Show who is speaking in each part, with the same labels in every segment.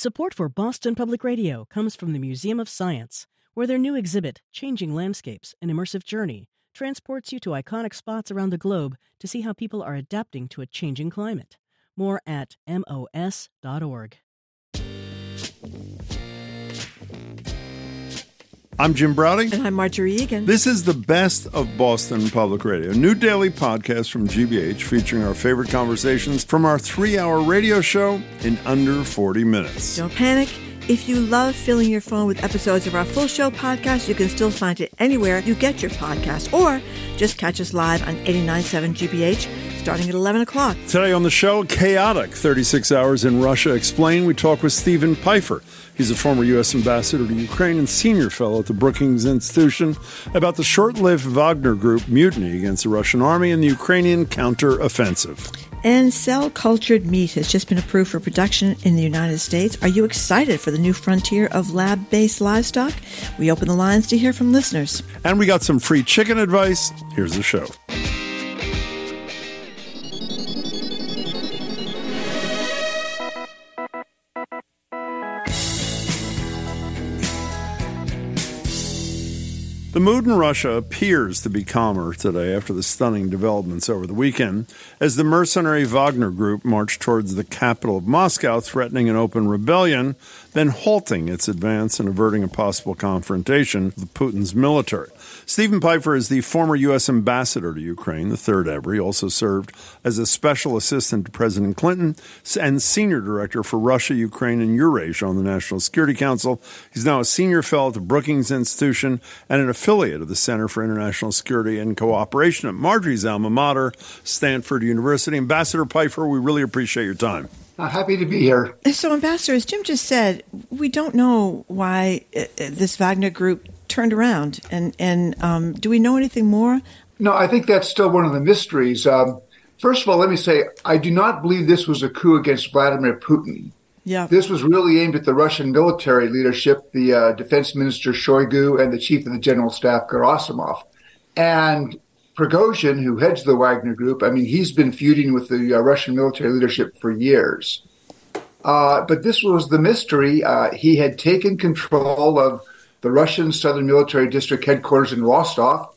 Speaker 1: Support for Boston Public Radio comes from the Museum of Science, where their new exhibit, Changing Landscapes An Immersive Journey, transports you to iconic spots around the globe to see how people are adapting to a changing climate. More at mos.org.
Speaker 2: I'm Jim Braude.
Speaker 3: And I'm Margery Eagan.
Speaker 2: This is the best of Boston Public Radio, a new daily podcast from GBH featuring our favorite conversations from our three hour radio show in under 40 minutes.
Speaker 3: Don't panic. If you love filling your phone with episodes of our full show podcast, you can still find it anywhere you get your podcast, or just catch us live on 89.7 GBH starting at 11 o'clock.
Speaker 2: Today on the show, Chaotic 36 Hours in Russia Explained. We talk with Steven Pifer. He's a former U.S. ambassador to Ukraine and senior fellow at the Brookings Institution about the short lived Wagner Group mutiny against the Russian army and the Ukrainian counteroffensive.
Speaker 3: And cell cultured meat has just been approved for production in the United States. Are you excited for the new frontier of lab based livestock? We open the lines to hear from listeners.
Speaker 2: And we got some free chicken advice. Here's the show. The mood in Russia appears to be calmer today after the stunning developments over the weekend as the mercenary Wagner group marched towards the capital of Moscow, threatening an open rebellion, then halting its advance and averting a possible confrontation with Putin's military. Steven Pifer is the former U.S. ambassador to Ukraine, the third ever. He also served as a special assistant to President Clinton and senior director for Russia, Ukraine, and Eurasia on the National Security Council. He's now a senior fellow at the Brookings Institution and an affiliate of the Center for International Security and Cooperation at Margery's alma mater, Stanford University. Ambassador Pifer, we really appreciate your time.
Speaker 4: Uh, happy to be here.
Speaker 3: So, Ambassador, as Jim just said, we don't know why uh, this Wagner group turned around. And, and um, do we know anything more?
Speaker 4: No, I think that's still one of the mysteries. Um, first of all, let me say I do not believe this was a coup against Vladimir Putin.
Speaker 3: Yeah.
Speaker 4: This was really aimed at the Russian military leadership, the uh, defense minister Shoigu and the chief of the general staff Gerasimov. And Prigozhin, who heads the Wagner group, I mean, he's been feuding with the uh, Russian military leadership for years. Uh, but this was the mystery. Uh, he had taken control of the Russian Southern Military District headquarters in Rostov.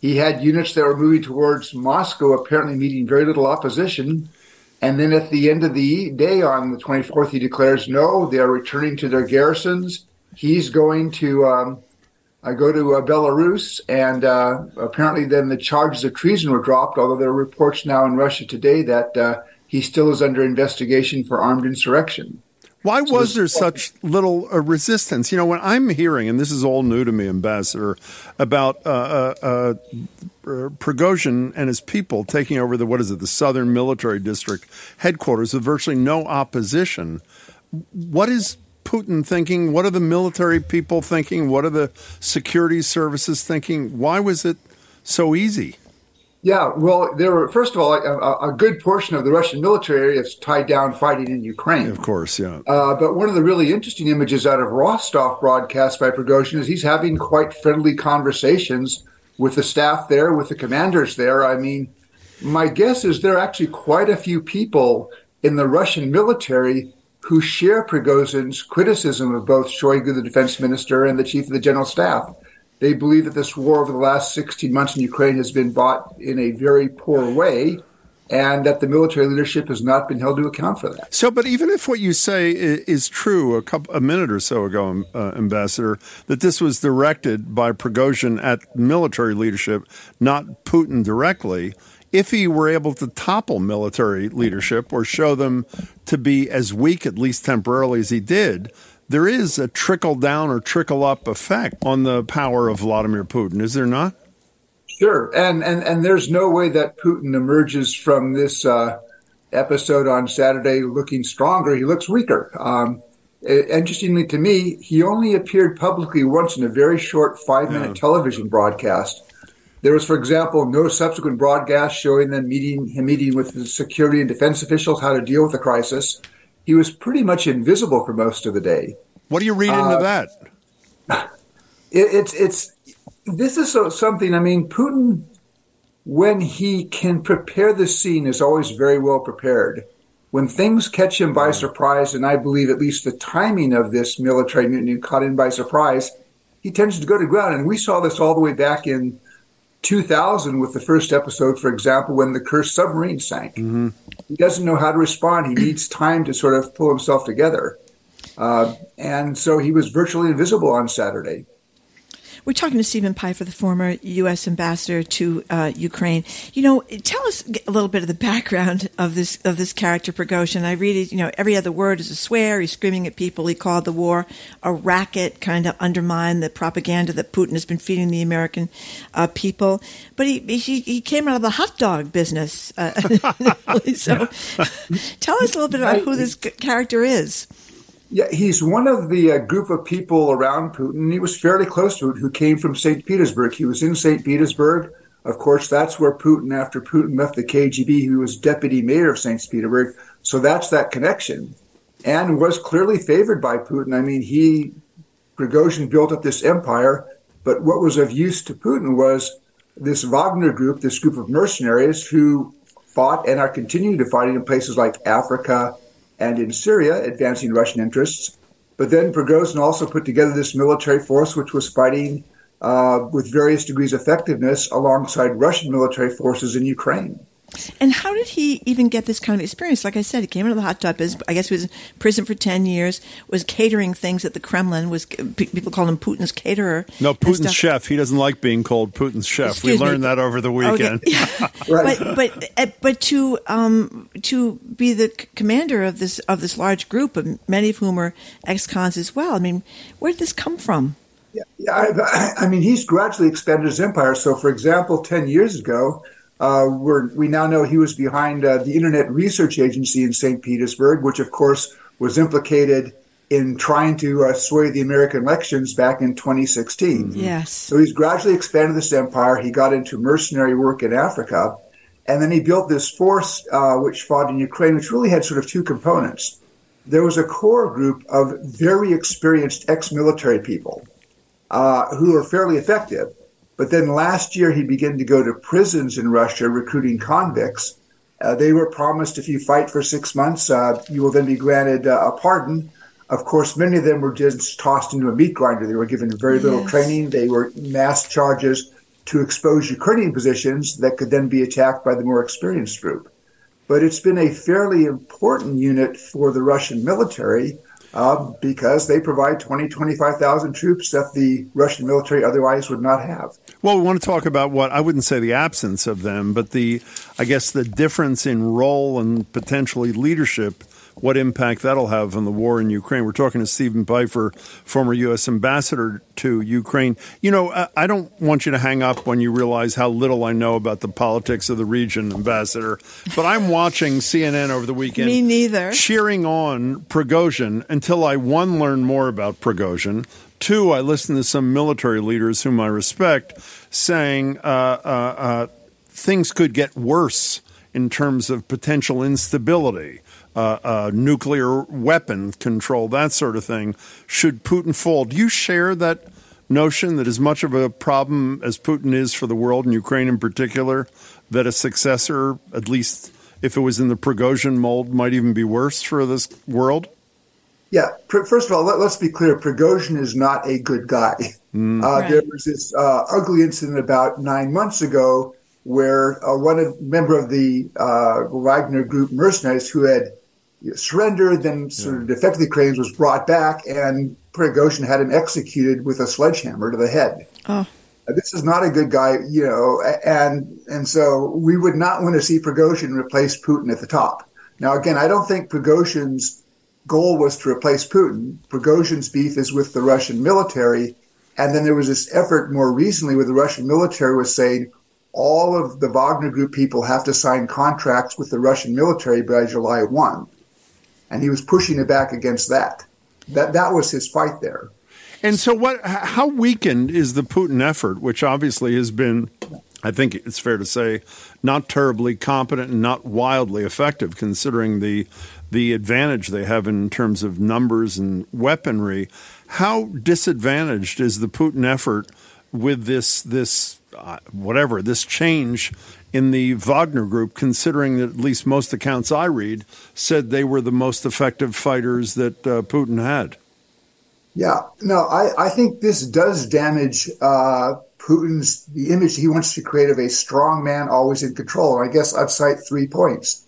Speaker 4: He had units that were moving towards Moscow, apparently meeting very little opposition. And then at the end of the day on the 24th, he declares, no, they are returning to their garrisons. He's going to um, uh, go to uh, Belarus. And uh, apparently, then the charges of treason were dropped, although there are reports now in Russia today that uh, he still is under investigation for armed insurrection.
Speaker 2: Why was there such little uh, resistance? You know, when I'm hearing, and this is all new to me, Ambassador, about uh, uh, uh, Prigozhin and his people taking over the, what is it, the Southern Military District headquarters with virtually no opposition. What is Putin thinking? What are the military people thinking? What are the security services thinking? Why was it so easy?
Speaker 4: Yeah, well, there were first of all a, a, good portion of the Russian military is tied down fighting in Ukraine.
Speaker 2: Of course, yeah.
Speaker 4: Uh, but one of the really interesting images out of Rostov, broadcast by Prigozhin, is he's having quite friendly conversations with the staff there, with the commanders there. I mean, my guess is there are actually quite a few people in the Russian military who share Prigozhin's criticism of both Shoigu, the defense minister, and the chief of the general staff. They believe that this war over the last 16 months in Ukraine has been bought in a very poor way and that the military leadership has not been held to account for that.
Speaker 2: So, but even if what you say is true, a couple a minute or so ago, um, uh, Ambassador, that this was directed by Prigozhin at military leadership, not Putin directly. If he were able to topple military leadership or show them to be as weak, at least temporarily, as he did, there is a trickle down or trickle up effect on the power of Vladimir Putin, is there not?
Speaker 4: Sure, and and and there's no way that Putin emerges from this uh, episode on Saturday looking stronger. He looks weaker. Um, interestingly to me, he only appeared publicly once in a very short five-minute yeah. television broadcast. There was, for example, no subsequent broadcast showing them meeting him meeting with the security and defense officials how to deal with the crisis he was pretty much invisible for most of the day.
Speaker 2: What do you read into uh, that?
Speaker 4: It, it's it's this is so, something. I mean, Putin, when he can prepare the scene, is always very well prepared. when things catch him by surprise, and I believe at least the timing of this military mutiny caught him by surprise, he tends to go to ground. And we saw this all the way back in 2000 with the first episode, for example, when the Kursk submarine sank. Mm-hmm. He doesn't know how to respond. He needs time to sort of pull himself together. Uh, and so he was virtually invisible on Saturday.
Speaker 3: We're talking to Steven Pifer, the former U.S. ambassador to uh, Ukraine. You know, tell us a little bit of the background of this of this character, Prigozhin. I read it. You know, every other word is a swear. He's screaming at people. He called the war a racket, kind of undermine the propaganda that Putin has been feeding the American uh, people. But he, he he came out of the hot dog business. Uh, so, tell us a little bit about who this character is.
Speaker 4: Yeah, he's one of the uh, group of people around Putin. He was fairly close to it, who came from St. Petersburg. He was in St. Petersburg. Of course, that's where Putin, after Putin left the KGB, he was deputy mayor of St. Petersburg. So that's that connection. And was clearly favored by Putin. I mean, he, Prigozhin built up this empire, but what was of use to Putin was this Wagner group, this group of mercenaries who fought and are continuing to fight in places like Africa, and in Syria, advancing Russian interests. But then Prigozhin also put together this military force which was fighting uh, with various degrees of effectiveness alongside Russian military forces in Ukraine.
Speaker 3: And how did he even get this kind of experience? Like I said, he came into the hot tub. As, I guess he was in prison for ten years. Was catering things at the Kremlin. Was people called him Putin's caterer?
Speaker 2: No, Putin's chef. He doesn't like being called Putin's chef. Excuse we learned me. that over the weekend.
Speaker 3: Okay. right. But but uh, but to um to be the commander of this of this large group, of many of whom are ex-cons as well. I mean, where did this come from?
Speaker 4: Yeah, yeah I, I mean, he's gradually expanded his empire. So, for example, ten years ago uh, we now know he was behind uh, the Internet Research Agency in St. Petersburg, which, of course, was implicated in trying to uh, sway the American elections back in 2016.
Speaker 3: Mm-hmm. Yes.
Speaker 4: So he's gradually expanded this empire. He got into mercenary work in Africa. And then he built this force uh, which fought in Ukraine, which really had sort of two components. There was a core group of very experienced ex military people uh, who were fairly effective but then last year, he began to go to prisons in Russia recruiting convicts. Uh, they were promised if you fight for six months, uh, you will then be granted uh, a pardon. Of course, many of them were just tossed into a meat grinder. They were given very little yes. training. They were mass charges to expose Ukrainian positions that could then be attacked by the more experienced group. But it's been a fairly important unit for the Russian military uh, because they provide 20, 25,000 troops that the Russian military otherwise would not have.
Speaker 2: Well, we want to talk about what I wouldn't say the absence of them, but the, I guess, the difference in role and potentially leadership what impact that'll have on the war in Ukraine. We're talking to Steven Pifer, former U.S. ambassador to Ukraine. You know, I don't want you to hang up when you realize how little I know about the politics of the region, ambassador. But I'm watching CNN over the weekend.
Speaker 3: Me neither.
Speaker 2: Cheering on Prigozhin until I one learn more about Prigozhin. Two, I listened to some military leaders whom I respect saying uh, uh, uh, things could get worse in terms of potential instability uh, uh, nuclear weapon control, that sort of thing, should Putin fall. Do you share that notion that as much of a problem as Putin is for the world and Ukraine in particular, that a successor, at least if it was in the Prigozhin mold, might even be worse for this world?
Speaker 4: Yeah. First of all, let, us be clear. Prigozhin is not a good guy. Mm. Uh, right. There was this uh, ugly incident about nine months ago where uh, one of, member of the uh, Wagner Group mercenaries who had surrendered, then sort of defected the Ukrainians, was brought back, and Prigozhin had him executed with a sledgehammer to the head. Oh. This is not a good guy, you know, and and so we would not want to see Prigozhin replace Putin at the top. Now, again, I don't think Prigozhin's goal was to replace Putin. Prigozhin's beef is with the Russian military, and then there was this effort more recently where the Russian military was saying all of the Wagner Group people have to sign contracts with the Russian military by July 1 and he was pushing it back against that. That that was his fight there.
Speaker 2: And so, what? How weakened is the Putin effort, which obviously has been, I think it's fair to say, not terribly competent and not wildly effective, considering the the advantage they have in terms of numbers and weaponry. How disadvantaged is the Putin effort with this this uh, whatever this change in the Wagner group, considering that at least most accounts I read said they were the most effective fighters that uh, Putin had.
Speaker 4: Yeah, no, I, I think this does damage uh, Putin's the image he wants to create of a strong man always in control. And I guess I'd cite three points.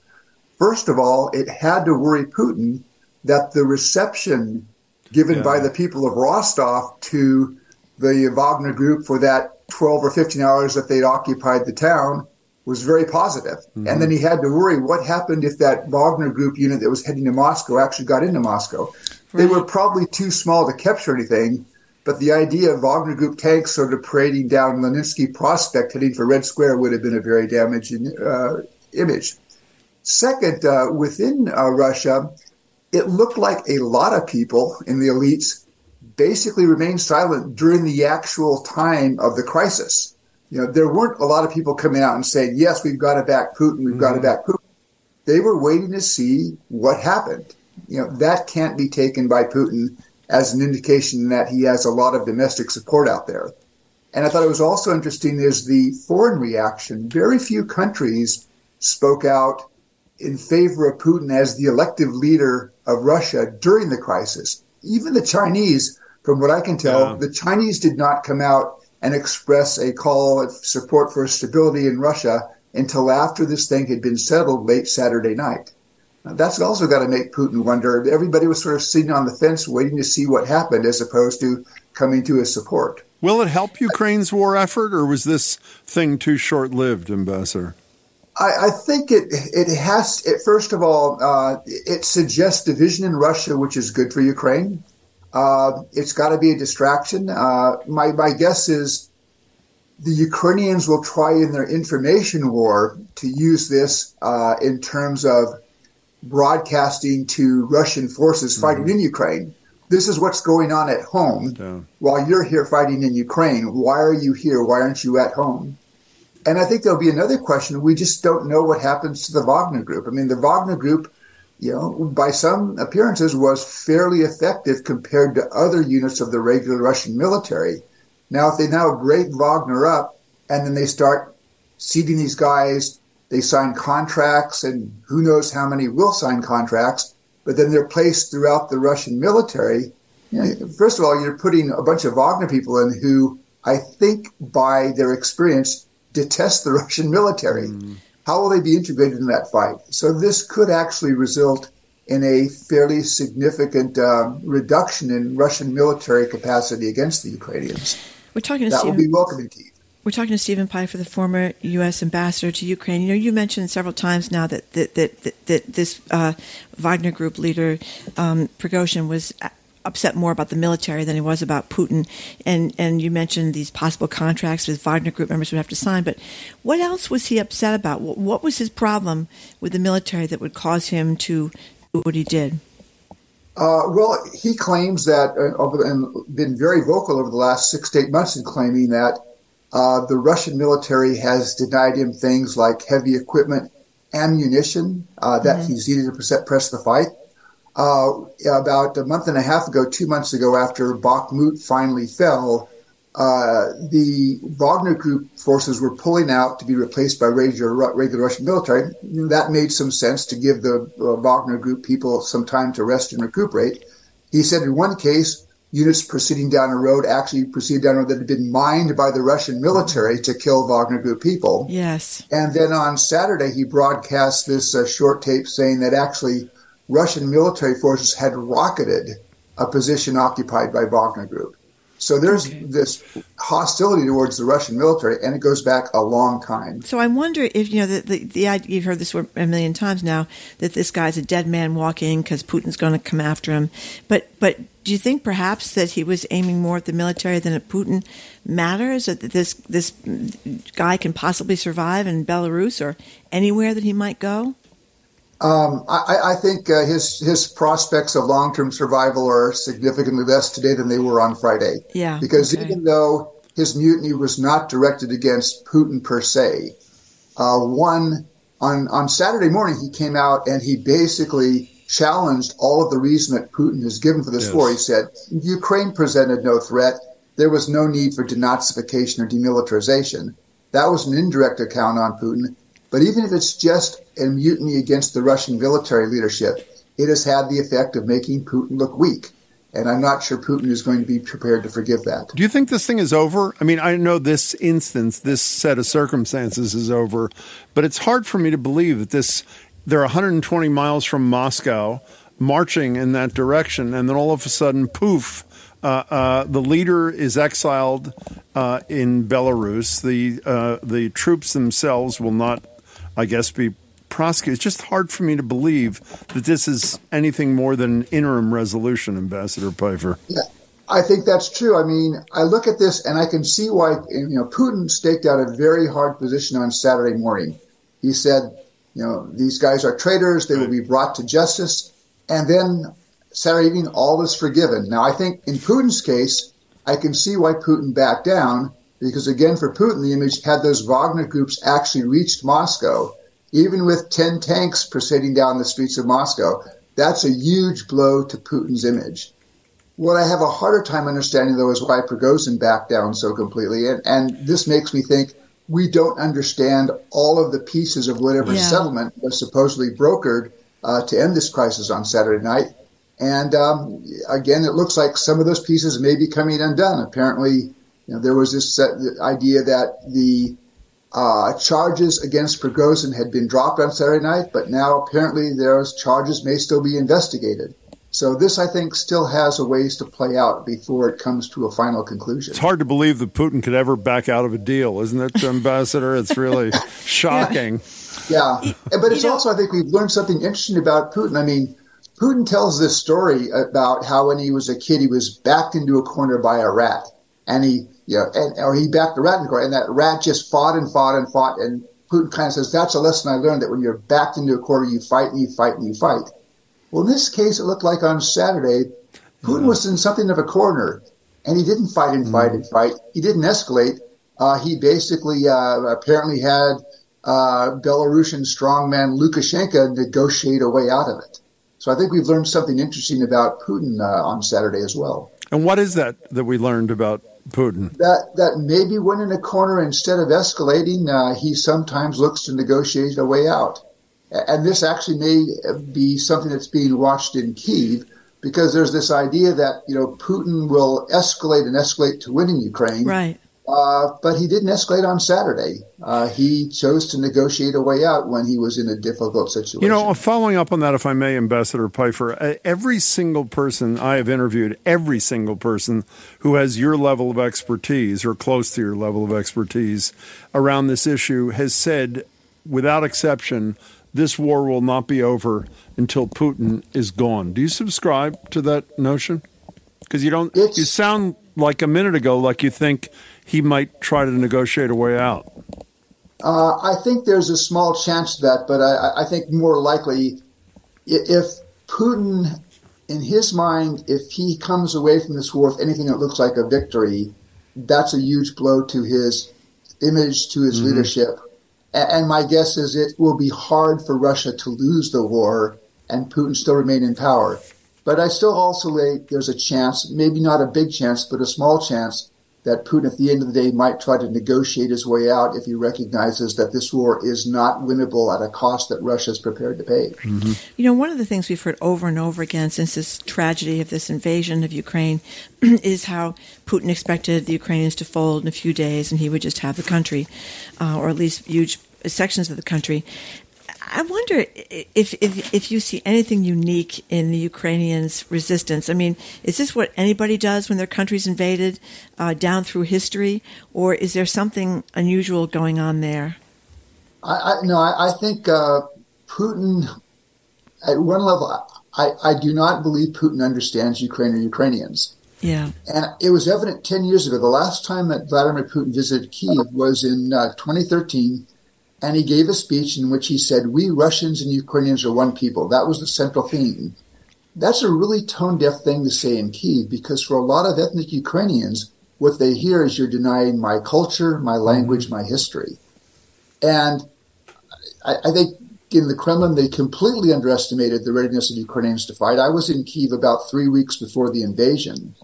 Speaker 4: First of all, it had to worry Putin that the reception given yeah. by the people of Rostov to the Wagner group for that 12 or 15 hours that they'd occupied the town was very positive. Mm-hmm. And then he had to worry what happened if that Wagner group unit that was heading to Moscow actually got into Moscow. Right. They were probably too small to capture anything, but the idea of Wagner group tanks sort of parading down Leninsky Prospect heading for Red Square would have been a very damaging uh, image. Second, uh, within uh, Russia, it looked like a lot of people in the elites basically remained silent during the actual time of the crisis. You know, there weren't a lot of people coming out and saying, yes, we've got to back Putin, we've mm-hmm. got to back Putin. They were waiting to see what happened. You know, that can't be taken by Putin as an indication that he has a lot of domestic support out there. And I thought it was also interesting is the foreign reaction. Very few countries spoke out in favor of Putin as the elective leader of Russia during the crisis. Even the Chinese, from what I can tell, yeah. the Chinese did not come out and express a call of support for stability in Russia until after this thing had been settled late Saturday night. Now, that's also got to make Putin wonder. Everybody was sort of sitting on the fence waiting to see what happened as opposed to coming to his support.
Speaker 2: Will it help Ukraine's war effort, or was this thing too short lived, Ambassador?
Speaker 4: I, I, think it it has. It, first of all, uh, it suggests division in Russia, which is good for Ukraine. Uh, it's got to be a distraction. Uh, my my guess is the Ukrainians will try in their information war to use this uh, in terms of broadcasting to Russian forces mm-hmm. fighting in Ukraine. This is what's going on at home yeah. while you're here fighting in Ukraine. Why are you here? Why aren't you at home? And I think there'll be another question. We just don't know what happens to the Wagner Group. I mean, the Wagner Group, you know, by some appearances was fairly effective compared to other units of the regular Russian military. Now, if they now break Wagner up and then they start seeding these guys, they sign contracts, and who knows how many will sign contracts, but then they're placed throughout the Russian military. You know, first of all, you're putting a bunch of Wagner people in who I think by their experience detest the Russian military. Mm. How will they be integrated in that fight? So this could actually result in a fairly significant uh, reduction in Russian military capacity against the Ukrainians.
Speaker 3: We're talking to
Speaker 4: that
Speaker 3: Steven,
Speaker 4: will be welcome Kiev.
Speaker 3: We're talking to Steven Pifer the former U.S. ambassador to Ukraine. You know, you mentioned several times now that that that, that, that this uh, Wagner Group leader um, Prigozhin was upset more about the military than he was about Putin. And and you mentioned these possible contracts that Wagner Group members would have to sign. But what else was he upset about? What, what was his problem with the military that would cause him to do what he did?
Speaker 4: Uh, well, he claims that, uh, and been very vocal over the last six to eight months in claiming that uh, the Russian military has denied him things like heavy equipment, ammunition uh, that mm-hmm. he's needed to press the fight. Uh, about a month and a half ago, two months ago, after Bakhmut finally fell, uh, the Wagner Group forces were pulling out to be replaced by regular, regular Russian military. That made some sense to give the uh, Wagner Group people some time to rest and recuperate. He said in one case, units proceeding down a road actually proceeded down a road that had been mined by the Russian military to kill Wagner Group people.
Speaker 3: Yes.
Speaker 4: And then on Saturday, he broadcast this uh, short tape saying that actually Russian military forces had rocketed a position occupied by Wagner Group. So there's okay. this hostility towards the Russian military, and it goes back a long time.
Speaker 3: So I wonder if you know the the, the idea, you've heard this a million times now that this guy's a dead man walking because Putin's going to come after him. But but do you think perhaps that he was aiming more at the military than at Putin matters? That this this guy can possibly survive in Belarus or anywhere that he might go?
Speaker 4: Um, I, I, think uh, his his prospects of long term survival are significantly less today than they were on Friday.
Speaker 3: Yeah,
Speaker 4: because okay. even though his mutiny was not directed against Putin per se, uh, one on on Saturday morning he came out and he basically challenged all of the reason that Putin has given for this yes. war. He said Ukraine presented no threat. There was no need for denazification or demilitarization. That was an indirect account on Putin. But even if it's just a mutiny against the Russian military leadership, it has had the effect of making Putin look weak. And I'm not sure Putin is going to be prepared to forgive that.
Speaker 2: Do you think this thing is over? I mean, I know this instance, this set of circumstances is over, but it's hard for me to believe that this, they're 120 miles from Moscow, marching in that direction, and then all of a sudden, poof, uh, uh, the leader is exiled uh, in Belarus. The uh, the troops themselves will not, I guess, be prosecuted. It's just hard for me to believe that this is anything more than an interim resolution, Ambassador Pifer.
Speaker 4: Yeah. I think that's true. I mean, I look at this and I can see why you know Putin staked out a very hard position on Saturday morning. He said, you know, these guys are traitors; they will be brought to justice. And then Saturday evening, all is forgiven. Now, I think in Putin's case, I can see why Putin backed down because, again, for Putin, the image had those Wagner groups actually reached Moscow, even with 10 tanks proceeding down the streets of Moscow. That's a huge blow to Putin's image. What I have a harder time understanding, though, is why Prigozhin backed down so completely. And, and this makes me think we don't understand all of the pieces of whatever yeah. settlement was supposedly brokered uh, to end this crisis on Saturday night. And um, again, it looks like some of those pieces may be coming undone. Apparently, you know, there was this idea that the uh, charges against Prigozhin had been dropped on Saturday night, but now apparently those charges may still be investigated. So this, I think, still has a ways to play out before it comes to a final conclusion.
Speaker 2: It's hard to believe that Putin could ever back out of a deal, isn't it, Ambassador? It's really shocking.
Speaker 4: Yeah, yeah. but it's also, I think, we've learned something interesting about Putin. I mean, Putin tells this story about how when he was a kid, he was backed into a corner by a rat, and he, you know, and or he backed the rat in the corner, and that rat just fought and fought and fought. And Putin kind of says, "That's a lesson I learned that when you're backed into a corner, you fight and you fight and you fight." Well, in this case, it looked like on Saturday, Putin was in something of a corner, and he didn't fight and fight and fight. He didn't escalate. Uh, he basically uh, apparently had uh, Belarusian strongman Lukashenko negotiate a way out of it. So I think we've learned something interesting about Putin uh, on Saturday as well.
Speaker 2: And what is that that we learned about Putin?
Speaker 4: That that maybe when in a corner, instead of escalating, uh, he sometimes looks to negotiate a way out. And this actually may be something that's being watched in Kiev because there's this idea that you know Putin will escalate and escalate to winning Ukraine,
Speaker 3: right?
Speaker 4: Uh, but he didn't escalate on Saturday. Uh, he chose to negotiate a way out when he was in a difficult situation.
Speaker 2: You know, following up on that, if I may, Ambassador Pifer, uh, every single person I have interviewed, every single person who has your level of expertise or close to your level of expertise around this issue has said, without exception, this war will not be over until Putin is gone. Do you subscribe to that notion? Because you don't, it's, you sound like a minute ago like you think he might try to negotiate a way out?
Speaker 4: Uh, I think there's a small chance of that, but I, I, think more likely if Putin, in his mind, if he comes away from this war with anything that looks like a victory, that's a huge blow to his image, to his mm-hmm. leadership. And my guess is it will be hard for Russia to lose the war and Putin still remain in power. But I still also think there's a chance, maybe not a big chance, but a small chance that Putin, at the end of the day, might try to negotiate his way out if he recognizes that this war is not winnable at a cost that Russia is prepared to pay.
Speaker 3: Mm-hmm. You know, one of the things we've heard over and over again since this tragedy of this invasion of Ukraine is how Putin expected the Ukrainians to fold in a few days and he would just have the country, uh, or at least huge sections of the country. I wonder if, if if you see anything unique in the Ukrainians' resistance. I mean, is this what anybody does when their country's invaded uh, down through history, or is there something unusual going on there?
Speaker 4: I, I no, I, I think uh, Putin, at one level, I, I do not believe Putin understands Ukraine or Ukrainians.
Speaker 3: Yeah,
Speaker 4: and it was evident ten years ago. The last time that Vladimir Putin visited Kiev was in uh, 2013 and he gave a speech in which he said, We Russians and Ukrainians are one people. That was the central theme. That's a really tone deaf thing to say in Kiev because for a lot of ethnic Ukrainians, what they hear is you're denying my culture, my language, my history. And I, I think in the Kremlin, they completely underestimated the readiness of Ukrainians to fight. I was in Kiev about three weeks before the invasion.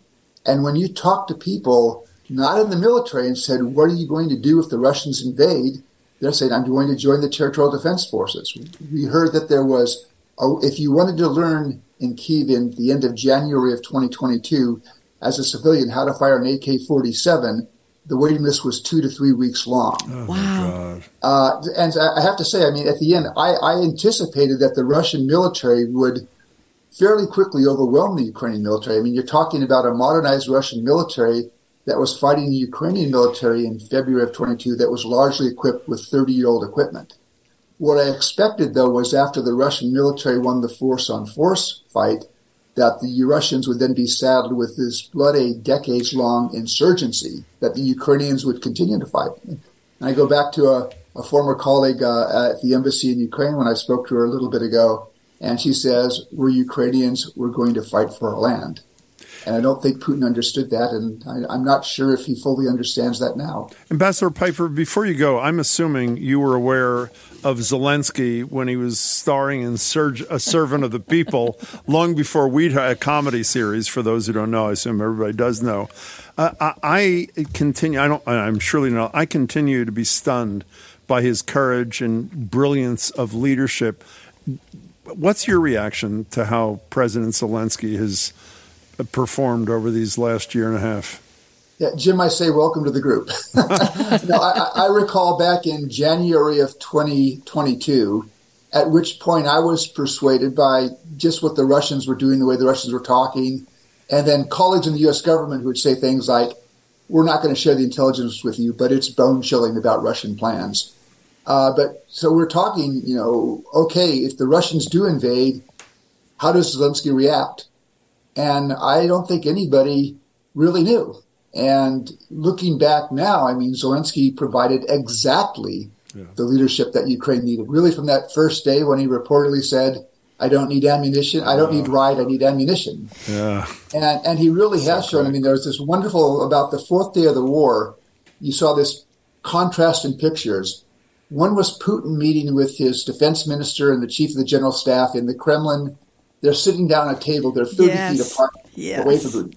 Speaker 4: And when you talk to people, not in the military, and said, What are you going to do if the Russians invade? They're saying, I'm going to join the Territorial Defense Forces. We heard that there was, a, if you wanted to learn in Kiev in the end of January of 2022 as a civilian how to fire an AK 47, the waiting list was two to three weeks long.
Speaker 3: Oh, wow.
Speaker 4: Uh, and I have to say, I mean, at the end, I, I anticipated that the Russian military would fairly quickly overwhelm the Ukrainian military. I mean, you're talking about a modernized Russian military that was fighting the Ukrainian military in February of 22 that was largely equipped with 30 year old equipment. What I expected, though, was after the Russian military won the force on force fight, that the Russians would then be saddled with this bloody decades long insurgency that the Ukrainians would continue to fight. And I go back to a, a former colleague uh, at the embassy in Ukraine when I spoke to her a little bit ago, and she says, We're Ukrainians, we're going to fight for our land. And I don't think Putin understood that, and I, am not sure if he fully understands that now.
Speaker 2: Ambassador Pifer, before you go, I'm assuming you were aware of Zelensky when he was starring in Surge, A Servant of the People long before we had a comedy series. For those who don't know, I assume everybody does know. Uh, I, I continue. I don't. I'm surely not. I continue to be stunned by his courage and brilliance of leadership. What's your reaction to how President Zelensky has performed over these last year and a half?
Speaker 4: Yeah, Jim, I say welcome to the group. no, I, I, recall back in January of 2022, at which point I was persuaded by just what the Russians were doing, the way the Russians were talking, and then colleagues in the U.S. government who would say things like, "We're not going to share the intelligence with you, but it's bone chilling about Russian plans." Uh, but so we're talking, you know, okay, if the Russians do invade, how does Zelensky react? And I don't think anybody really knew. And looking back now, I mean, Zelensky provided exactly yeah. the leadership that Ukraine needed. Really, from that first day when he reportedly said, I don't need ammunition. I don't need ride. I need ammunition.
Speaker 2: Yeah.
Speaker 4: And, and he really has shown. I mean, there was this wonderful, about the fourth day of the war, you saw this contrast in pictures. One was Putin meeting with his defense minister and the chief of the general staff in the Kremlin they're sitting down at a table. They're 30 yes. feet apart yes. away from food.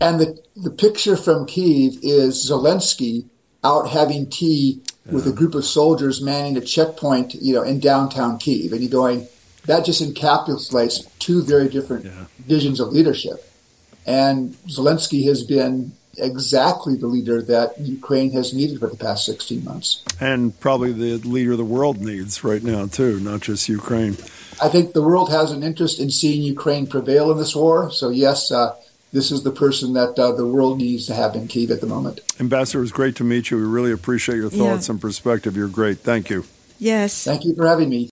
Speaker 4: And the, the picture from Kiev is Zelensky out having tea yeah. with a group of soldiers manning a checkpoint, you know, in downtown Kiev. And you're going, that just encapsulates two very different yeah. visions of leadership. And Zelensky has been exactly the leader that Ukraine has needed for the past 16 months.
Speaker 2: And probably the leader the world needs right now, too, not just Ukraine.
Speaker 4: I think the world has an interest in seeing Ukraine prevail in this war. So, yes, uh, this is the person that uh, the world needs to have in Kiev at the moment.
Speaker 2: Ambassador, it was great to meet you. We really appreciate your thoughts yeah. and perspective. You're great. Thank you.
Speaker 3: Yes.
Speaker 4: Thank you for having me.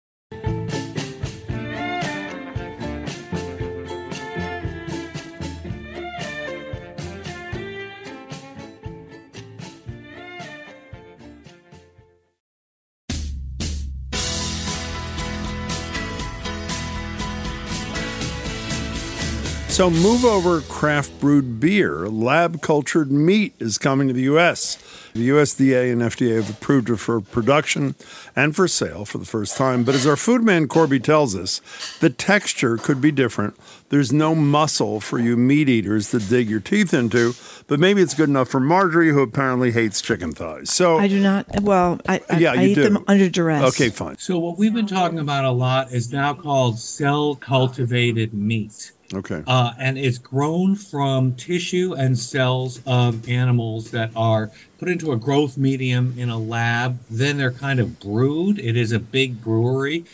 Speaker 2: So, move over craft brewed beer. Lab cultured meat is coming to the U.S. The USDA and FDA have approved it for production and for sale for the first time. But as our food man Corby tells us, the texture could be different. There's no muscle for you meat eaters to dig your teeth into, but maybe it's good enough for Margery, who apparently hates chicken thighs. So
Speaker 3: I do not. Well, I, I yeah, I eat do. them under duress.
Speaker 2: Okay, fine.
Speaker 5: So what we've been talking about a lot is now called cell cultivated meat.
Speaker 2: Okay.
Speaker 5: Uh, and it's grown from tissue and cells of animals that are put into a growth medium in a lab. Then they're kind of brewed. It is a big brewery,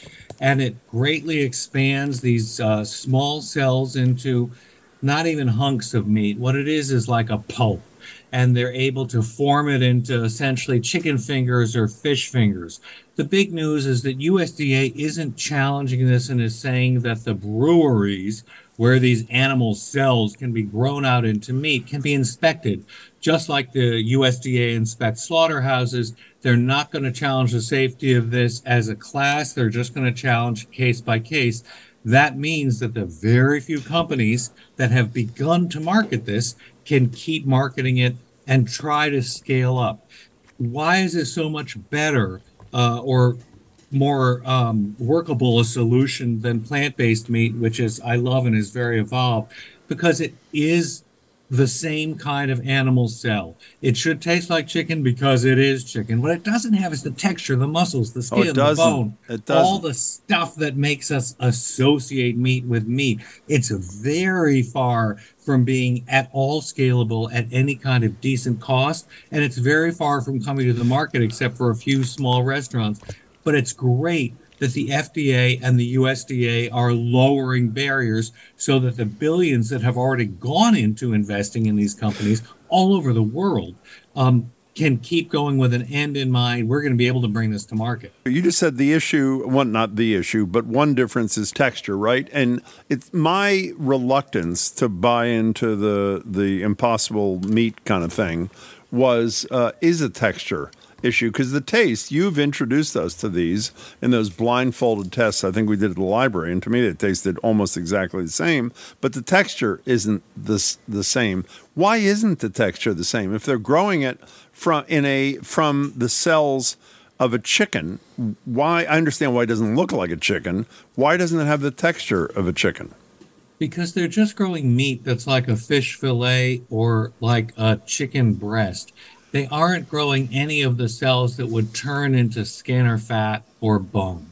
Speaker 5: and it greatly expands these uh, small cells into not even hunks of meat. What it is is like a pulp. And they're able to form it into essentially chicken fingers or fish fingers. The big news is that USDA isn't challenging this and is saying that the breweries where these animal cells can be grown out into meat can be inspected. Just like the USDA inspects slaughterhouses, they're not going to challenge the safety of this as a class. They're just going to challenge case by case. That means that the very few companies that have begun to market this can keep marketing it and try to scale up. Why is it so much better uh, or more um, workable a solution than plant-based meat, which is I love and is very evolved because it is the same kind of animal cell. It should taste like chicken because it is chicken. What it doesn't have is the texture, the muscles, the
Speaker 2: Oh,
Speaker 5: skin, the bone,
Speaker 2: It
Speaker 5: all the stuff that makes us associate meat with meat. It's very far from being at all scalable at any kind of decent cost, and it's very far from coming to the market except for a few small restaurants. But it's great that the FDA and the USDA are lowering barriers so that the billions that have already gone into investing in these companies all over the world um, can keep going with an end in mind. We're going to be able to bring this to market.
Speaker 2: You just said the issue, one not the issue, but one difference is texture, right? And it's my reluctance to buy into the the impossible meat kind of thing was uh, is a texture issue because the taste you've introduced us to these in those blindfolded tests. I think we did at the library and to me it tasted almost exactly the same but the texture isn't the, the same. Why isn't the texture the same? If they're growing it from in a from the cells of a chicken why I understand why it doesn't look like a chicken. Why doesn't it have the texture of a chicken?
Speaker 5: Because they're just growing meat that's like a fish fillet or like a chicken breast. They aren't growing any of the cells that would turn into skin or fat or bone.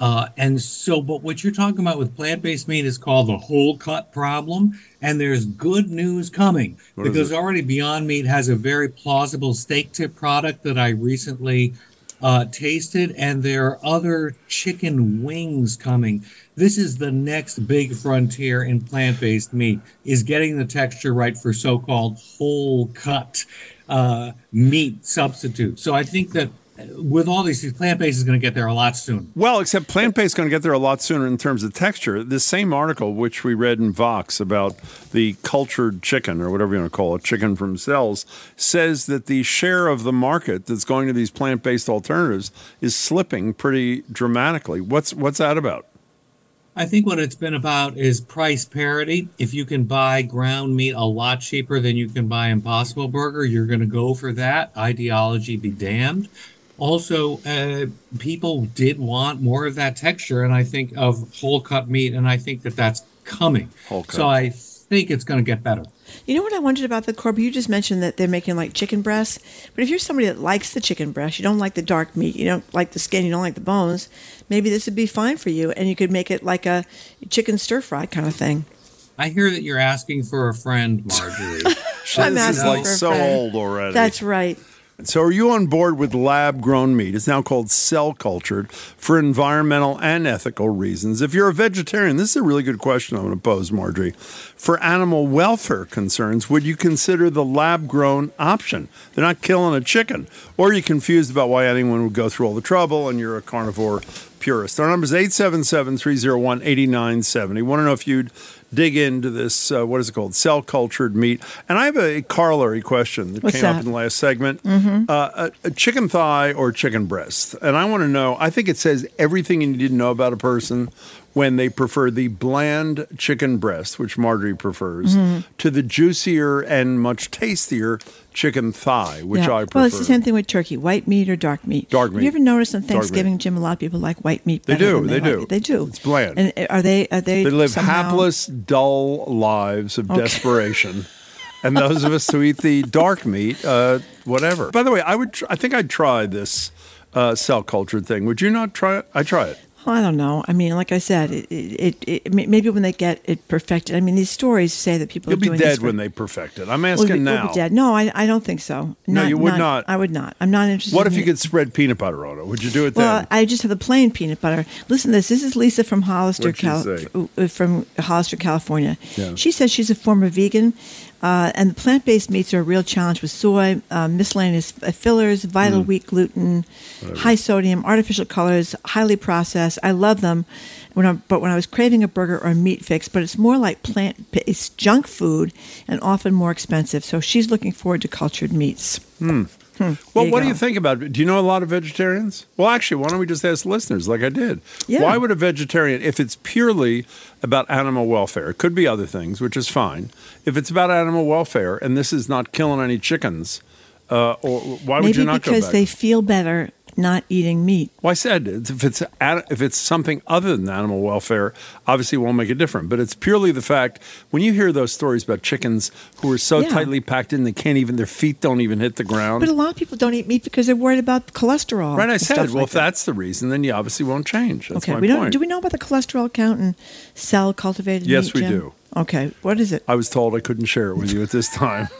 Speaker 5: Uh, and so, but what you're talking about with plant based meat is called the whole cut problem. And there's good news coming
Speaker 2: What
Speaker 5: because already Beyond Meat has a very plausible steak tip product that I recently uh, tasted, and there are other chicken wings coming. This is the next big frontier in plant-based meat: is getting the texture right for so-called whole cut uh, meat substitute. So I think that with all these, plant-based is going to get there a lot sooner.
Speaker 2: Well, except plant based is going to get there a lot sooner in terms of texture. This same article, which we read in Vox about the cultured chicken or whatever you want to call it, chicken from cells, says that the share of the market that's going to these plant based alternatives is slipping pretty dramatically. What's what's that about?
Speaker 5: I think what it's been about is price parity. If you can buy ground meat a lot cheaper than you can buy Impossible Burger, you're going to go for that. Ideology be damned. Also, uh, people did want more of that texture, and I think of whole cut meat, and I think that that's coming.
Speaker 2: Whole cut.
Speaker 5: So I think it's going to get better.
Speaker 3: You know what I wondered about the Corby? You just mentioned that they're making like chicken breasts, but if you're somebody that likes the chicken breast, you don't like the dark meat, you don't like the skin, you don't like the bones, maybe this would be fine for you, and you could make it like a chicken stir fry kind of thing.
Speaker 5: I hear that you're asking for a friend, Margery.
Speaker 3: I'm
Speaker 2: this is
Speaker 3: asking
Speaker 2: like
Speaker 3: for a
Speaker 2: so
Speaker 3: friend.
Speaker 2: old already.
Speaker 3: That's right.
Speaker 2: So, are you on board with lab grown meat? It's now called cell cultured for environmental and ethical reasons. If you're a vegetarian, this is a really good question I'm going to pose, Margery. For animal welfare concerns, would you consider the lab grown option? They're not killing a chicken. Or are you confused about why anyone would go through all the trouble and you're a carnivore purist? Our number is 877 301 8970. Want to know if you'd dig into this, uh, what is it called? Cell cultured meat. And I have a corollary question that
Speaker 3: What's
Speaker 2: came up in the last segment uh, a, a chicken thigh or chicken breast. And I want to know, I think it says everything you need to know about a person when they prefer the bland chicken breast, which Margery prefers,
Speaker 3: Mm-hmm.
Speaker 2: to the juicier and much tastier chicken thigh, which
Speaker 3: Yeah.
Speaker 2: I prefer.
Speaker 3: Well, it's the same thing with turkey: white meat or dark meat.
Speaker 2: Dark
Speaker 3: Have
Speaker 2: meat.
Speaker 3: you ever noticed on Thanksgiving, Jim? A lot of people like white meat.
Speaker 2: They do, they
Speaker 3: like
Speaker 2: do.
Speaker 3: They do.
Speaker 2: It's bland.
Speaker 3: And are they? Are they?
Speaker 2: They live
Speaker 3: somehow-
Speaker 2: hapless, dull lives of desperation. And those of us who eat the dark meat, uh, whatever. By the way, I would. Tr- I think I'd try this uh, cell cultured thing. Would you not try it? I try it.
Speaker 3: Well, I don't know. I mean, like I said, it, it, it, maybe when they get it perfected. I mean, these stories say that people
Speaker 2: You'll be dead
Speaker 3: for-
Speaker 2: when they perfect it. I'm
Speaker 3: We'll
Speaker 2: asking
Speaker 3: be,
Speaker 2: now.
Speaker 3: We'll be dead. No, I, I don't think so.
Speaker 2: No, you would not.
Speaker 3: I would not. I'm not interested.
Speaker 2: What
Speaker 3: in
Speaker 2: if you
Speaker 3: it.
Speaker 2: could spread peanut butter on it? Would you do it
Speaker 3: Well,
Speaker 2: then?
Speaker 3: I just have the plain peanut butter. Listen to this. This is Lisa from Hollister, Cal- uh, from Hollister, California.
Speaker 2: Yeah.
Speaker 3: She says she's a former vegan, uh, and the plant-based meats are a real challenge with soy, uh, miscellaneous uh, fillers, vital wheat gluten, high sodium, artificial colors, highly processed. I love them. When I, but when I was craving a burger or a meat fix, but it's more like plant-based junk food and often more expensive. So she's looking forward to cultured meats.
Speaker 2: well,
Speaker 3: there you
Speaker 2: what do you think about it? Do you know a lot of vegetarians? Well, actually, why don't we just ask listeners like I did?
Speaker 3: Yeah.
Speaker 2: Why would a vegetarian, if it's purely about animal welfare, it could be other things, which is fine. If it's about animal welfare and this is not killing any chickens, uh, or why would you not go
Speaker 3: because they feel better not eating meat.
Speaker 2: Well, I said if it's if it's something other than animal welfare, obviously it won't make a difference. But it's purely the fact when you hear those stories about chickens who are so
Speaker 3: Yeah.
Speaker 2: tightly packed in they can't even their feet don't even hit the ground.
Speaker 3: But a lot of people don't eat meat because they're worried about cholesterol.
Speaker 2: right, I said. Well,
Speaker 3: like
Speaker 2: if
Speaker 3: that.
Speaker 2: that's the reason, then you obviously won't change. That's
Speaker 3: okay. We don't.
Speaker 2: point.
Speaker 3: Do we know about the cholesterol count in cell cultivated
Speaker 2: Yes,
Speaker 3: meat?
Speaker 2: we
Speaker 3: Jim?
Speaker 2: do.
Speaker 3: Okay. What is it?
Speaker 2: I was told I couldn't share it with you at this time.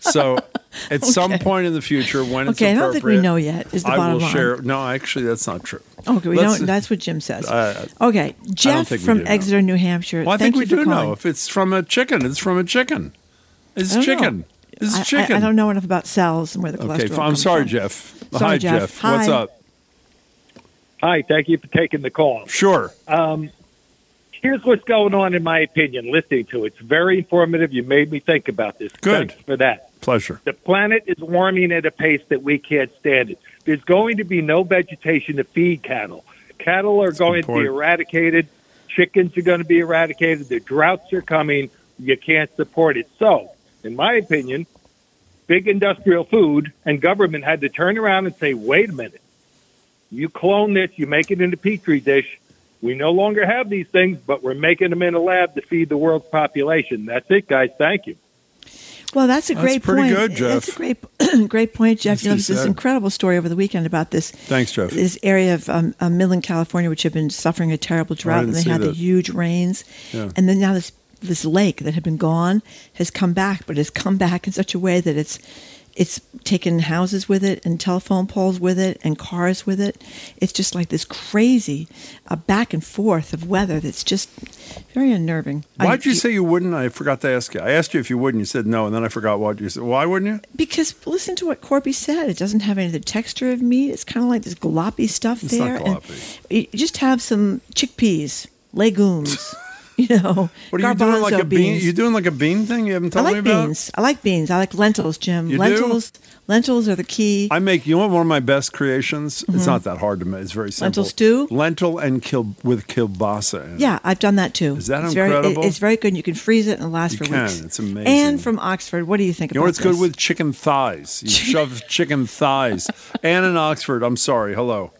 Speaker 2: So, at some point in the future, when it's
Speaker 3: Okay, I don't think we
Speaker 2: appropriate,
Speaker 3: know yet. Is the
Speaker 2: I
Speaker 3: bottom
Speaker 2: will
Speaker 3: line.
Speaker 2: share. No, actually, that's not true.
Speaker 3: Okay, we
Speaker 2: Let's-
Speaker 3: don't. That's what Jim says.
Speaker 2: Uh,
Speaker 3: okay, Jeff from
Speaker 2: do know.
Speaker 3: Exeter, New Hampshire.
Speaker 2: Well, I
Speaker 3: thank
Speaker 2: think we
Speaker 3: you
Speaker 2: do
Speaker 3: calling.
Speaker 2: know if it's from a chicken. It's from a chicken. It's
Speaker 3: I don't know.
Speaker 2: chicken. It's
Speaker 3: I- I-
Speaker 2: chicken.
Speaker 3: I, don't know enough about cells and where the cholesterol.
Speaker 2: Okay. I'm
Speaker 3: comes
Speaker 2: sorry,
Speaker 3: from.
Speaker 2: Jeff.
Speaker 3: Sorry,
Speaker 2: Hi,
Speaker 3: Jeff.
Speaker 2: What's
Speaker 3: Hi.
Speaker 2: up?
Speaker 6: Hi, thank you for taking the call.
Speaker 2: Sure.
Speaker 6: Here's what's going on, in my opinion, listening to it. It's very informative. You made me think about this.
Speaker 2: Good.
Speaker 6: Thanks for that.
Speaker 2: Pleasure.
Speaker 6: The planet is warming at a pace that we can't stand it. There's going to be no vegetation to feed cattle. Cattle are
Speaker 2: a
Speaker 6: going
Speaker 2: good
Speaker 6: to be eradicated. Chickens are going to be eradicated. The droughts are coming. You can't support it. So, in my opinion, big industrial food and government had to turn around and say, wait a minute. You clone this, you make it in a petri dish. We no longer have these things, but we're making them in a lab to feed the world's population. That's it, guys. Thank you.
Speaker 3: Well, that's a
Speaker 2: That's
Speaker 3: great
Speaker 2: pretty
Speaker 3: point.
Speaker 2: good,
Speaker 3: That's a great, great point, Jeff. You know,
Speaker 2: he
Speaker 3: there's this incredible story over the weekend about this.
Speaker 2: Thanks, Jeff.
Speaker 3: This area of um, uh, Midland, California, which had been suffering a terrible drought, and they had the huge rains,
Speaker 2: Yeah.
Speaker 3: and then now this this lake that had been gone has come back, but has come back in such a way that it's it's taken houses with it and telephone poles with it and cars with it. It's just like this crazy uh, back and forth of weather that's just very unnerving.
Speaker 2: Why'd
Speaker 3: I-
Speaker 2: you say you wouldn't? I forgot to ask you. I asked you if you would, and you said no, and then I forgot what you said. Why wouldn't you?
Speaker 3: Because listen to what Corby said. It doesn't have any of the texture of meat. It's kind of like this gloppy stuff
Speaker 2: It's
Speaker 3: there. and
Speaker 2: gloppy.
Speaker 3: you just have some chickpeas, legumes, you know,
Speaker 2: What are you doing? Like a bean?
Speaker 3: beans.
Speaker 2: You doing like a bean thing? You haven't
Speaker 3: I
Speaker 2: told
Speaker 3: like
Speaker 2: me about.
Speaker 3: beans. I like beans. I like lentils, Jim.
Speaker 2: You do?
Speaker 3: lentils. Lentils are the key.
Speaker 2: I make you know one of my best creations. It's not that hard to make. It's very simple.
Speaker 3: Mm-hmm. Lentil stew?
Speaker 2: lentil and kil- with kielbasa.
Speaker 3: Yeah, I've done that too.
Speaker 2: Is that
Speaker 3: it's Very,
Speaker 2: incredible?
Speaker 3: it- it's very good. You can freeze it and it lasts
Speaker 2: You
Speaker 3: for
Speaker 2: can.
Speaker 3: weeks.
Speaker 2: It's amazing.
Speaker 3: And from Oxford, what do you think
Speaker 2: You know what's good with chicken thighs? You shove chicken thighs. Anne in Oxford. I'm sorry. Hello.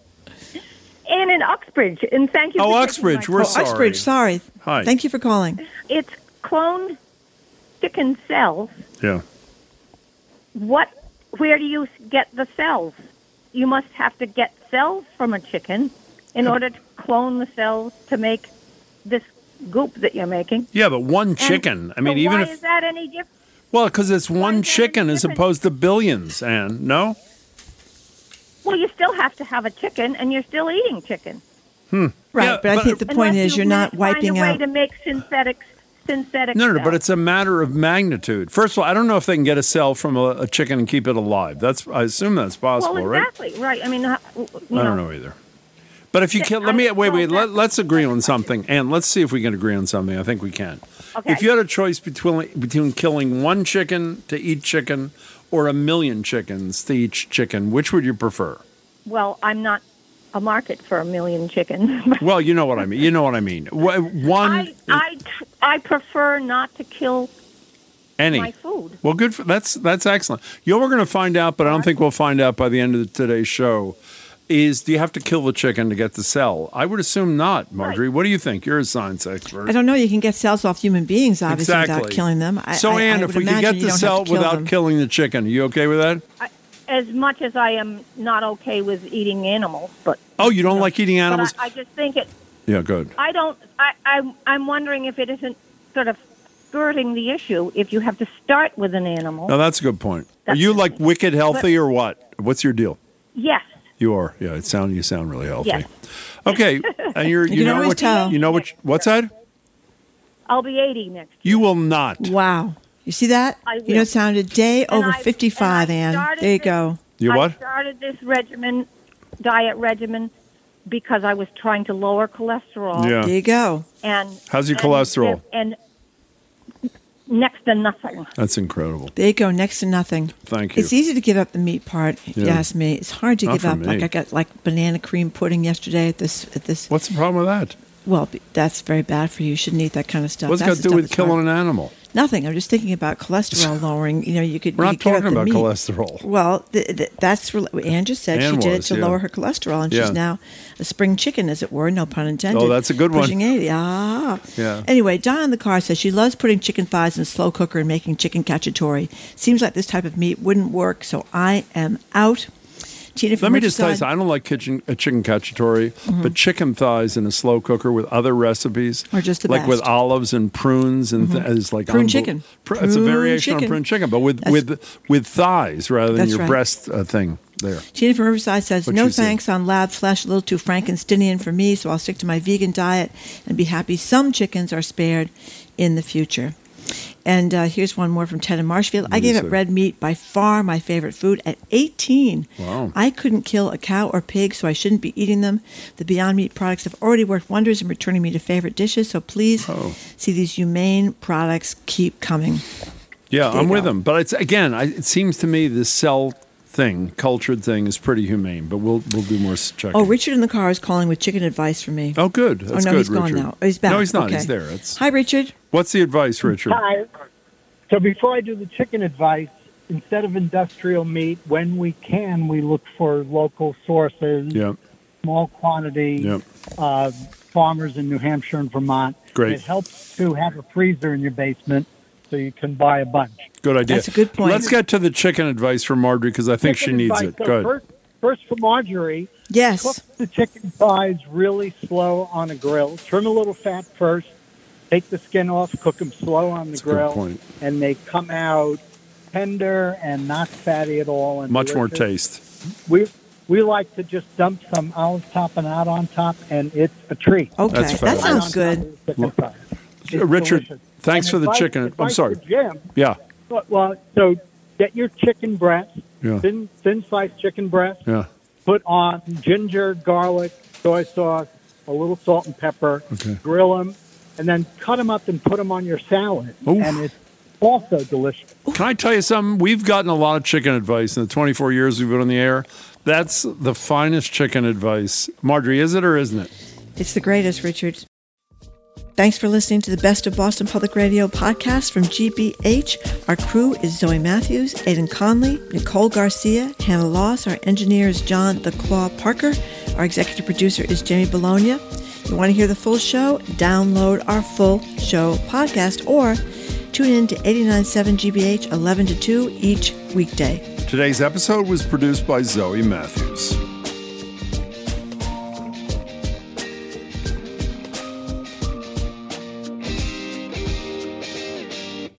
Speaker 7: And in Uxbridge. And thank you.
Speaker 2: Oh,
Speaker 7: for taking
Speaker 2: Uxbridge,
Speaker 7: my
Speaker 2: we're
Speaker 3: Oh,
Speaker 7: call.
Speaker 2: sorry.
Speaker 3: Uxbridge, sorry.
Speaker 2: Hi.
Speaker 3: Thank you for calling.
Speaker 7: It's cloned chicken cells.
Speaker 2: Yeah.
Speaker 7: What? Where do you get the cells? You must have to get cells from a chicken in order to clone the cells to make this goop that you're making.
Speaker 2: Yeah, but one
Speaker 7: And
Speaker 2: chicken. I mean,
Speaker 7: so
Speaker 2: even
Speaker 7: why
Speaker 2: if
Speaker 7: is that any different?
Speaker 2: well, because it's one
Speaker 7: is
Speaker 2: chicken as opposed to billions. and no.
Speaker 7: Well, you still have to have a chicken, and you're still eating chicken.
Speaker 3: Right,
Speaker 2: Yeah,
Speaker 3: but I think the point
Speaker 7: Unless
Speaker 3: is
Speaker 7: you
Speaker 3: you're not wiping
Speaker 7: find
Speaker 3: wiping
Speaker 7: a way
Speaker 3: out.
Speaker 7: to make synthetic synthetic.
Speaker 2: No, no, no, but it's a matter of magnitude. First of all, I don't know if they can get a cell from a, a chicken and keep it alive. That's I assume that's possible,
Speaker 7: well,
Speaker 2: right?
Speaker 7: exactly right. I mean, uh, you
Speaker 2: I don't know either. But if you
Speaker 7: Yeah,
Speaker 2: kill, let me wait,
Speaker 7: well,
Speaker 2: wait. let, let's agree on something, and let's see if we can agree on something. I think we can.
Speaker 7: Okay.
Speaker 2: If you had a choice between between killing one chicken to eat chicken or a million chickens to each chicken, which would you prefer?
Speaker 7: Well, I'm not a market for a million chickens.
Speaker 2: Well, you know what I mean. You know what I mean. One,
Speaker 7: I I I prefer not to kill
Speaker 2: any.
Speaker 7: my food.
Speaker 2: Well, good. For, that's that's excellent. You know, we're going to find out, but I don't think we'll find out by the end of today's show. Is do you have to kill the chicken to get the cell? I would assume not, Margery. What do you think? You're a science expert.
Speaker 3: I don't know. You can get cells off human beings, obviously,
Speaker 2: exactly.
Speaker 3: without killing them. I,
Speaker 2: so,
Speaker 3: I,
Speaker 2: Anne,
Speaker 3: I
Speaker 2: if we
Speaker 3: can
Speaker 2: get the cell
Speaker 3: kill
Speaker 2: without
Speaker 3: them.
Speaker 2: killing the chicken, are you okay with that?
Speaker 7: As much as I am not okay with eating animals, but
Speaker 2: Oh, you don't like eating animals?
Speaker 7: I, I just think it.
Speaker 2: yeah, good.
Speaker 7: I don't. I, I I'm wondering if it isn't sort of skirting the issue if you have to start with an animal.
Speaker 2: No, that's a good point. Are you like wicked healthy or what? What's your deal?
Speaker 7: Yes.
Speaker 2: You are. Yeah, it sound you sound really healthy.
Speaker 7: Yes.
Speaker 2: Okay, and you're you,
Speaker 3: can
Speaker 2: know what
Speaker 3: tell.
Speaker 2: you know what what's that?
Speaker 7: I'll be 80 next. Year.
Speaker 2: You will not.
Speaker 3: Wow. You see that?
Speaker 7: I
Speaker 3: You know,
Speaker 7: will.
Speaker 3: it sounded day
Speaker 7: And
Speaker 3: over
Speaker 7: I-
Speaker 3: 55,
Speaker 7: and I
Speaker 3: Anne. There you
Speaker 7: this-
Speaker 3: go.
Speaker 2: You what?
Speaker 7: I started this regimen, diet regimen, because I was trying to lower cholesterol.
Speaker 2: Yeah.
Speaker 3: There you go.
Speaker 7: And
Speaker 2: How's your
Speaker 7: and-
Speaker 2: cholesterol?
Speaker 7: And, next to nothing.
Speaker 2: That's incredible.
Speaker 3: There you go. Next to nothing.
Speaker 2: Thank you.
Speaker 3: It's easy to give up the meat part. if You ask me. It's hard to
Speaker 2: Not
Speaker 3: give
Speaker 2: for
Speaker 3: up.
Speaker 2: me.
Speaker 3: Like I got like banana cream pudding yesterday at this at this.
Speaker 2: What's the problem with that?
Speaker 3: Well, that's very bad for you. You shouldn't eat that kind of stuff.
Speaker 2: What's
Speaker 3: that's
Speaker 2: got to do with
Speaker 3: that's hard.
Speaker 2: killing an animal?
Speaker 3: Nothing. I'm just thinking about cholesterol lowering. You know, you could.
Speaker 2: We're not talking about
Speaker 3: meat.
Speaker 2: cholesterol.
Speaker 3: Well, th- th- that's just said she did
Speaker 2: was,
Speaker 3: it to
Speaker 2: yeah.
Speaker 3: lower her cholesterol, and
Speaker 2: Yeah.
Speaker 3: she's now a spring chicken, as it were. No pun intended.
Speaker 2: Oh, that's a good one.
Speaker 3: Pushing 80. Ah.
Speaker 2: Yeah.
Speaker 3: Anyway, Donna in the car says she loves putting chicken thighs in a slow cooker and making chicken cacciatore. Seems like this type of meat wouldn't work, so I am out.
Speaker 2: Let me just tell you, something. I don't like kitchen, a chicken cacciatore, but chicken thighs in a slow cooker with other recipes
Speaker 3: just
Speaker 2: like with
Speaker 3: best. Mm-hmm.
Speaker 2: olives and prunes and th- is like
Speaker 3: Prune
Speaker 2: unbel-
Speaker 3: chicken.
Speaker 2: Pr- it's a variation
Speaker 3: chicken.
Speaker 2: on prune chicken, but with
Speaker 3: That's-
Speaker 2: with with thighs rather than your
Speaker 3: right.
Speaker 2: breast uh, thing there.
Speaker 3: Tina from Riverside says,
Speaker 2: What'd
Speaker 3: "No thanks on lab flesh, a little too Frankensteinian for me, so I'll stick to my vegan diet and be happy some chickens are spared in the future." And uh, here's one more from Ted in Marshfield. I gave up red meat by far my favorite food at 18.
Speaker 2: Wow.
Speaker 3: I couldn't kill a cow or pig, so I shouldn't be eating them. The Beyond Meat products have already worked wonders in returning me to favorite dishes, so please
Speaker 2: Oh.
Speaker 3: see these humane products keep coming.
Speaker 2: Yeah, I'm with them. But it's again, I, it seems to me the cell thing, cultured thing, is pretty humane. But we'll we'll do more s- checking.
Speaker 3: Oh, Richard in the car is calling with chicken advice for me.
Speaker 2: Oh, good. That's
Speaker 3: oh no,
Speaker 2: good,
Speaker 3: he's gone now. Oh, he's back.
Speaker 2: No, he's not.
Speaker 3: Okay.
Speaker 2: He's there. It's,
Speaker 3: Hi, Richard.
Speaker 2: what's the advice, Richard?
Speaker 8: Hi. So before I do the chicken advice, instead of industrial meat, when we can, we look for local sources,
Speaker 2: Yeah,
Speaker 8: small quantity,
Speaker 2: yeah.
Speaker 8: uh, farmers in New Hampshire and Vermont.
Speaker 2: Great.
Speaker 8: It helps to have a freezer in your basement so you can buy a bunch.
Speaker 2: Good idea.
Speaker 3: That's a good point.
Speaker 2: Let's get to the chicken advice from Margery because I think she needs
Speaker 8: advice.
Speaker 2: it.
Speaker 8: So
Speaker 2: Good.
Speaker 8: First, first for Margery, cook
Speaker 3: Yes.
Speaker 8: the chicken thighs really slow on a grill. Trim a little fat first. Take the skin off. Cook them slow on the
Speaker 2: That's a good
Speaker 8: grill,
Speaker 2: point.
Speaker 8: and they come out tender and not fatty at all. And
Speaker 2: Much more taste.
Speaker 8: We we like to just dump some olive tapenade on top, and it's a treat.
Speaker 3: Okay, that
Speaker 2: fabulous.
Speaker 3: sounds good.
Speaker 8: Chicken thighs. It's
Speaker 2: Richard,
Speaker 8: delicious.
Speaker 2: Thanks
Speaker 8: And
Speaker 2: for the
Speaker 8: advice-
Speaker 2: chicken. I'm
Speaker 8: advice
Speaker 2: sorry.
Speaker 8: for Jim.
Speaker 2: Yeah,
Speaker 8: Well, Well, so get your chicken breast,
Speaker 2: Yeah.
Speaker 8: thin thin sliced chicken breast.
Speaker 2: yeah.
Speaker 8: Put on ginger, garlic, soy sauce, a little salt and pepper.
Speaker 2: Okay.
Speaker 8: Grill them, and then cut them up and put them on your salad,
Speaker 2: Oof.
Speaker 8: and it's also delicious.
Speaker 2: Can I tell you something? We've gotten a lot of chicken advice in the 24 years we've been on the air. That's the finest chicken advice. Margery, is it or isn't it?
Speaker 3: It's the greatest, Richard. Thanks for listening to the Best of Boston Public Radio podcast from GBH. Our crew is Zoe Matthews, Aidan Conley, Nicole Garcia, Hannah Loss. Our engineer is John The Claw Parker. Our executive producer is Jamie Bologna. You want to hear the full show? Download our full show podcast or tune in to 89.7 GBH 11 to 2 each weekday.
Speaker 2: Today's episode was produced by Zoe Matthews.